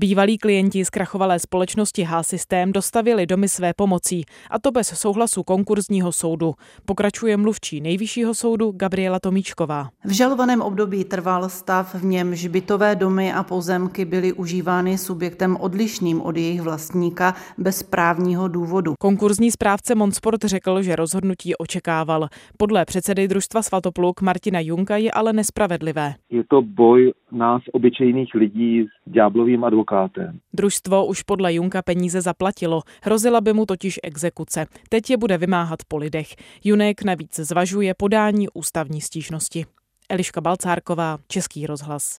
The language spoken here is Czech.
Bývalí klienti zkrachovalé společnosti H-Systém dostavili domy své pomocí, a to bez souhlasu konkurzního soudu. Pokračuje mluvčí nejvyššího soudu Gabriela Tomíčková. V žalovaném období trval stav, v němž bytové domy a pozemky byly užívány subjektem odlišným od jejich vlastníka bez právního důvodu. Konkurzní správce Monsport řekl, že rozhodnutí očekával. Podle předsedy družstva Svatopluk Martina Junka je ale nespravedlivé. Je to boj nás, obyčejných lidí, s ďáblovým advokátem. Družstvo už podle Junka peníze zaplatilo, hrozila by mu totiž exekuce. Teď je bude vymáhat po lidech. Junek navíc zvažuje podání ústavní stížnosti. Eliška Balcárková, Český rozhlas.